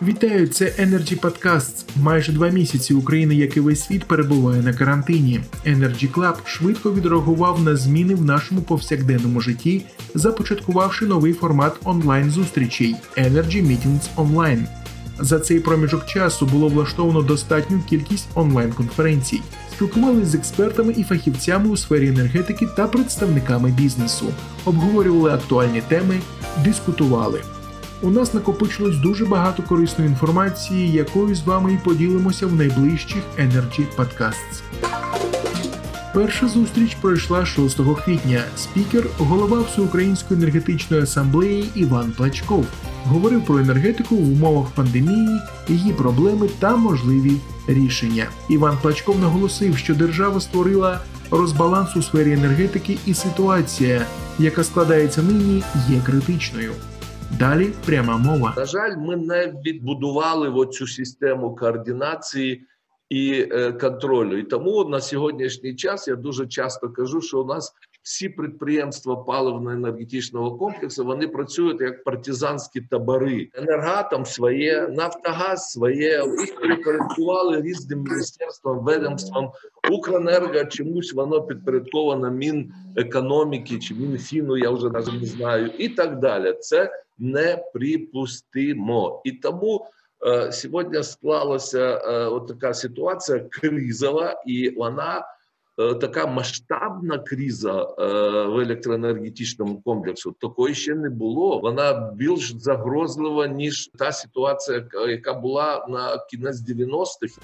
Вітаю, це Energy Podcasts. Майже два місяці Україна, як і весь світ, перебуває на карантині. Energy Club швидко відреагував на зміни в нашому повсякденному житті, започаткувавши новий формат онлайн зустрічей Energy Meetings Online. За цей проміжок часу було влаштовано достатню кількість онлайн-конференцій. Спілкувалися з експертами і фахівцями у сфері енергетики та представниками бізнесу, обговорювали актуальні теми, дискутували. У нас накопичилось дуже багато корисної інформації, якою з вами і поділимося в найближчих Energy Podcasts. Перша зустріч пройшла 6 квітня. Спікер, голова Всеукраїнської енергетичної асамблеї Іван Плачков, говорив про енергетику в умовах пандемії, її проблеми та можливі рішення. Іван Плачков наголосив, що держава створила розбаланс у сфері енергетики, і ситуація, яка складається нині, є критичною. Далі пряма мова. На жаль, ми не відбудували оцю систему координації і е, контролю. І тому на сьогоднішній час я дуже часто кажу, що у нас всі підприємства паливно-енергетичного комплексу вони працюють як партизанські табори. Енергатом своє, Нафтогаз своє, їх перепорядкували різним міністерствам, ведомствам. Укренерго чомусь воно підпорядковано Мінекономіки чи Мінфіну, я вже навіть не знаю, і так далі. Це неприпустимо. І тому е, сьогодні склалася е, от така ситуація кризова, і вона така масштабна криза е, в електроенергетичному комплексу. Такої ще не було. Вона більш загрозлива ніж та ситуація, яка- яка була на кінець 90-х.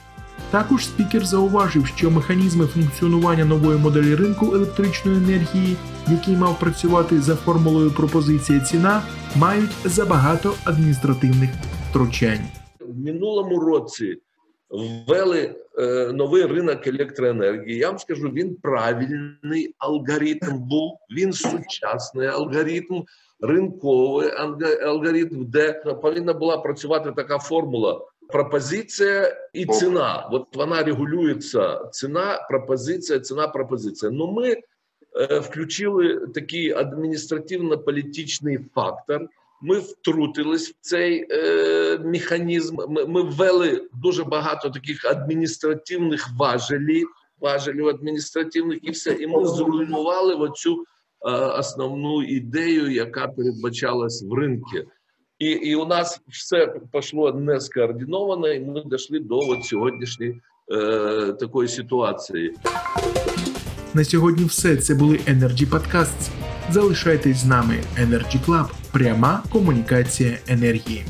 Також спікер зауважив, що механізми функціонування нової моделі ринку електричної енергії, який мав працювати за формулою пропозиція ціна, мають забагато адміністративних втручань. в минулому році ввели е, новий ринок електроенергії. Я вам скажу, він правильний алгоритм був, він сучасний алгоритм, ринковий алгоритм, де повинна була працювати така формула. Пропозиція і ціна. От вона регулюється. Ціна, пропозиція, ціна, пропозиція. Ну ми е, включили такий адміністративно-політичний фактор. Ми втрутились в цей е, механізм. Ми, ми ввели дуже багато таких адміністративних важелів, важелів адміністративних, і все. І ми зруйнували оцю е, основну ідею, яка передбачалась в ринку. І, і у нас все пішло не скоординовано, і ми дійшли до от сьогоднішньої е, такої ситуації. На сьогодні все. Це були Energy Podcasts. Залишайтесь з нами. Energy Club. Пряма комунікація енергії.